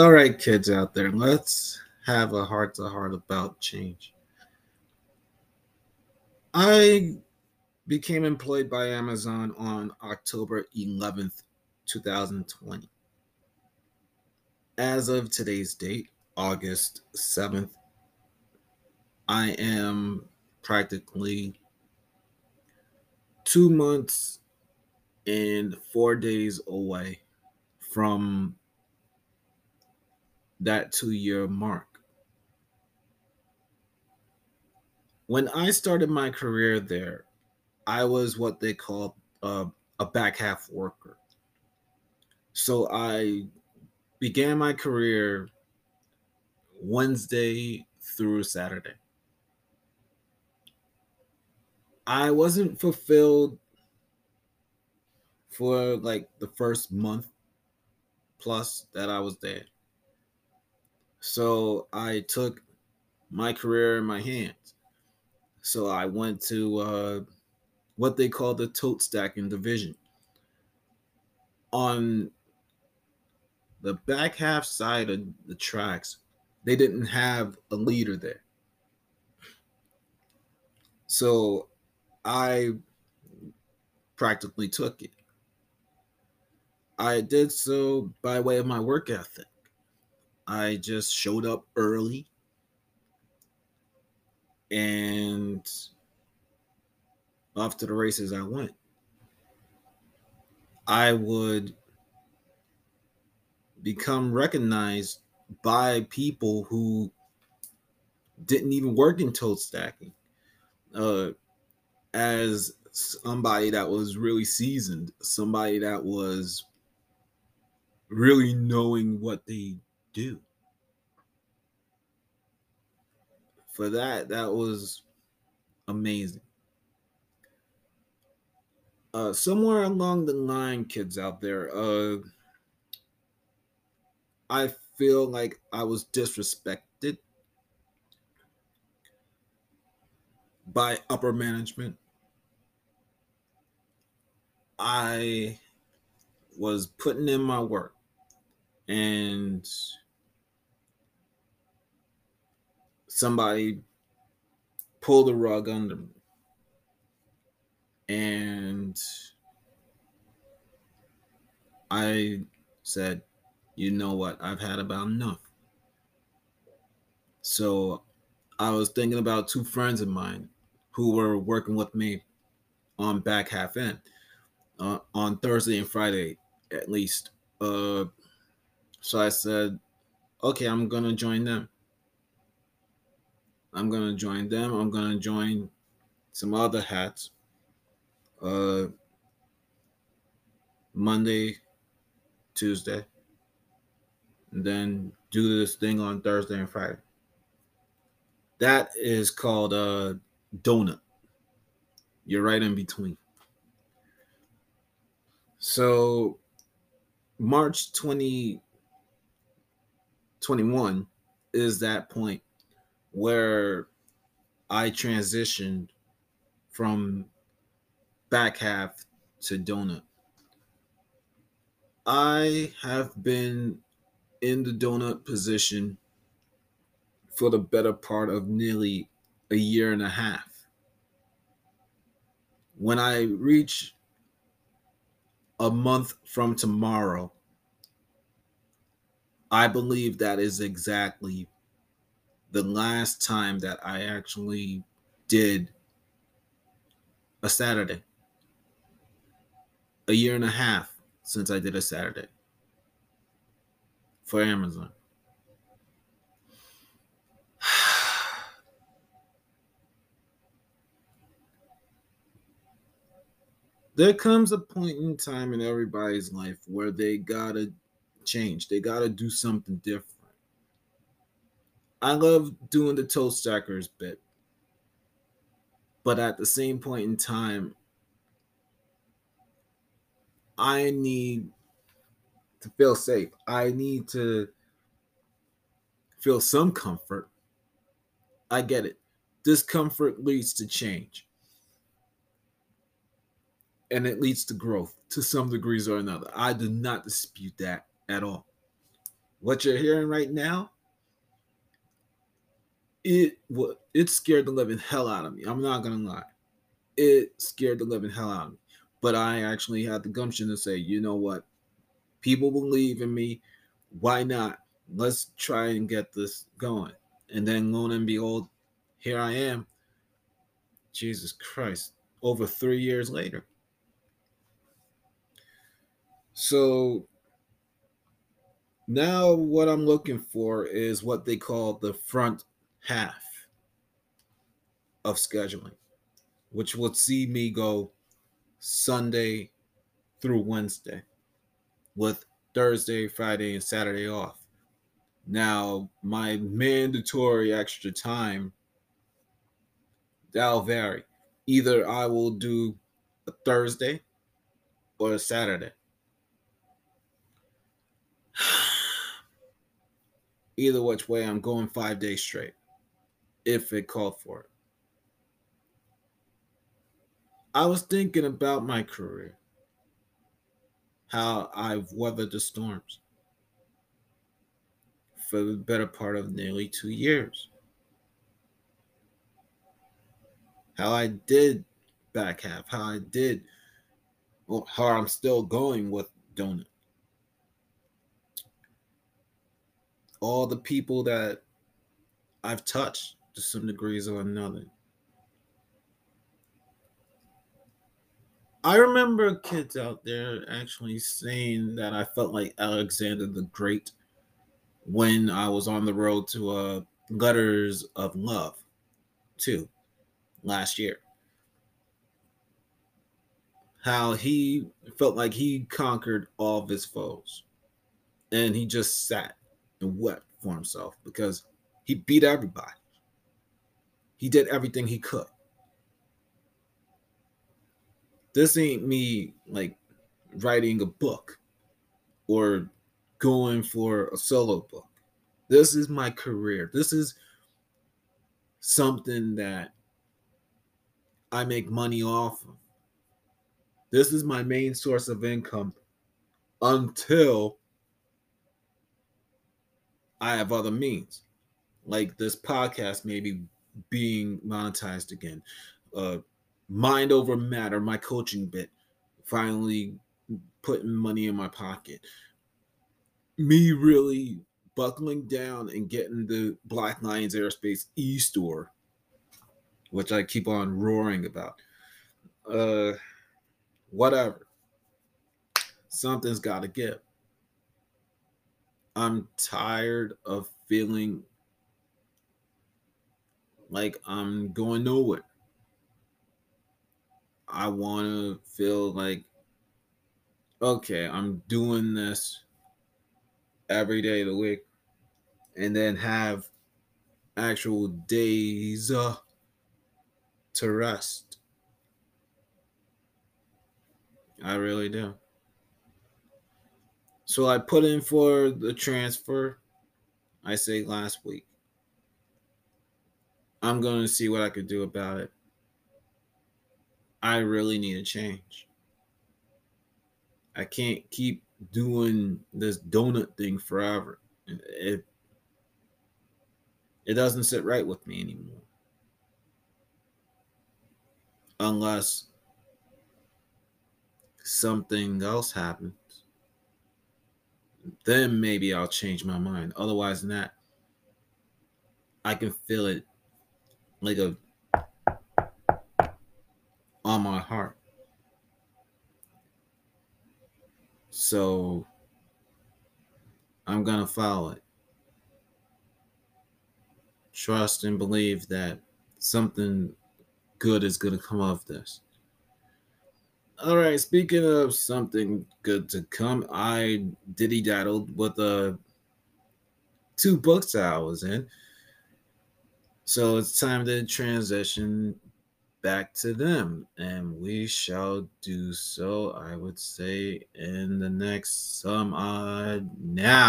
All right, kids out there, let's have a heart to heart about change. I became employed by Amazon on October 11th, 2020. As of today's date, August 7th, I am practically two months and four days away from that two year mark. When I started my career there, I was what they call uh, a back half worker. So I began my career Wednesday through Saturday. I wasn't fulfilled for like the first month plus that I was there. So I took my career in my hands. So I went to uh, what they call the tote stacking division. On the back half side of the tracks, they didn't have a leader there. So I practically took it. I did so by way of my work ethic. I just showed up early and off to the races I went. I would become recognized by people who didn't even work in tote stacking uh, as somebody that was really seasoned, somebody that was really knowing what they do. For that, that was amazing. Uh, somewhere along the line, kids out there, uh, I feel like I was disrespected by upper management. I was putting in my work and somebody pulled the rug under me. And I said, you know what? I've had about enough. So I was thinking about two friends of mine who were working with me on back half end uh, on Thursday and Friday, at least. Uh, so I said, okay, I'm going to join them. I'm going to join them. I'm going to join some other hats. Uh, Monday, Tuesday, and then do this thing on Thursday and Friday. That is called a donut. You're right in between. So March 2021 is that point where I transitioned from back half to donut. I have been in the donut position for the better part of nearly a year and a half. When I reach a month from tomorrow, I believe that is exactly the last time that I actually did a Saturday. A year and a half since I did a Saturday for Amazon. there comes a point in time in everybody's life where they gotta change. They gotta do something different. I love doing the tote stackers bit, but at the same point in time, I need to feel safe. I need to feel some comfort. I get it. Discomfort leads to change. And it leads to growth to some degrees or another. I do not dispute that at all. what you're hearing right now, it it scared the living hell out of me. I'm not gonna lie. It scared the living hell out of me. But I actually had the gumption to say, you know what? People believe in me. Why not? Let's try and get this going. And then lo and behold, here I am. Jesus Christ, over three years later. So now what I'm looking for is what they call the front half of scheduling, which would see me go Sunday through Wednesday with Thursday, Friday, and Saturday off. Now, my mandatory extra time that'll vary. Either I will do a Thursday or a Saturday. Either which way, I'm going five days straight if it called for it. I was thinking about my career, how I've weathered the storms for the better part of nearly two years. How I did back half, how I did, well, how I'm still going with Donut. All the people that I've touched to some degrees or another. I remember kids out there actually saying that I felt like Alexander the Great when I was on the road to uh, Letters of Love, too, last year. How he felt like he conquered all of his foes. And he just sat and wept for himself because he beat everybody. He did everything he could. This ain't me like writing a book or going for a solo book. This is my career. This is something that I make money off of. This is my main source of income until I have other means. Like this podcast maybe being monetized again. Uh, mind over matter, my coaching bit, finally putting money in my pocket. Me really buckling down and getting the Black Lions Aerospace e store, which I keep on roaring about. Uh, whatever. Something's got to give. I'm tired of feeling like I'm going nowhere. I want to feel like, okay, I'm doing this every day of the week and then have actual days uh, to rest. I really do. So I put in for the transfer, I say last week. I'm going to see what I could do about it. I really need a change. I can't keep doing this donut thing forever. It it doesn't sit right with me anymore. Unless something else happens. Then maybe I'll change my mind. Otherwise that, I can feel it like a on my heart. So I'm going to follow it. Trust and believe that something good is going to come of this. All right, speaking of something good to come, I diddy daddled with uh, two books I was in. So it's time to transition back to them, and we shall do so, I would say, in the next some odd now.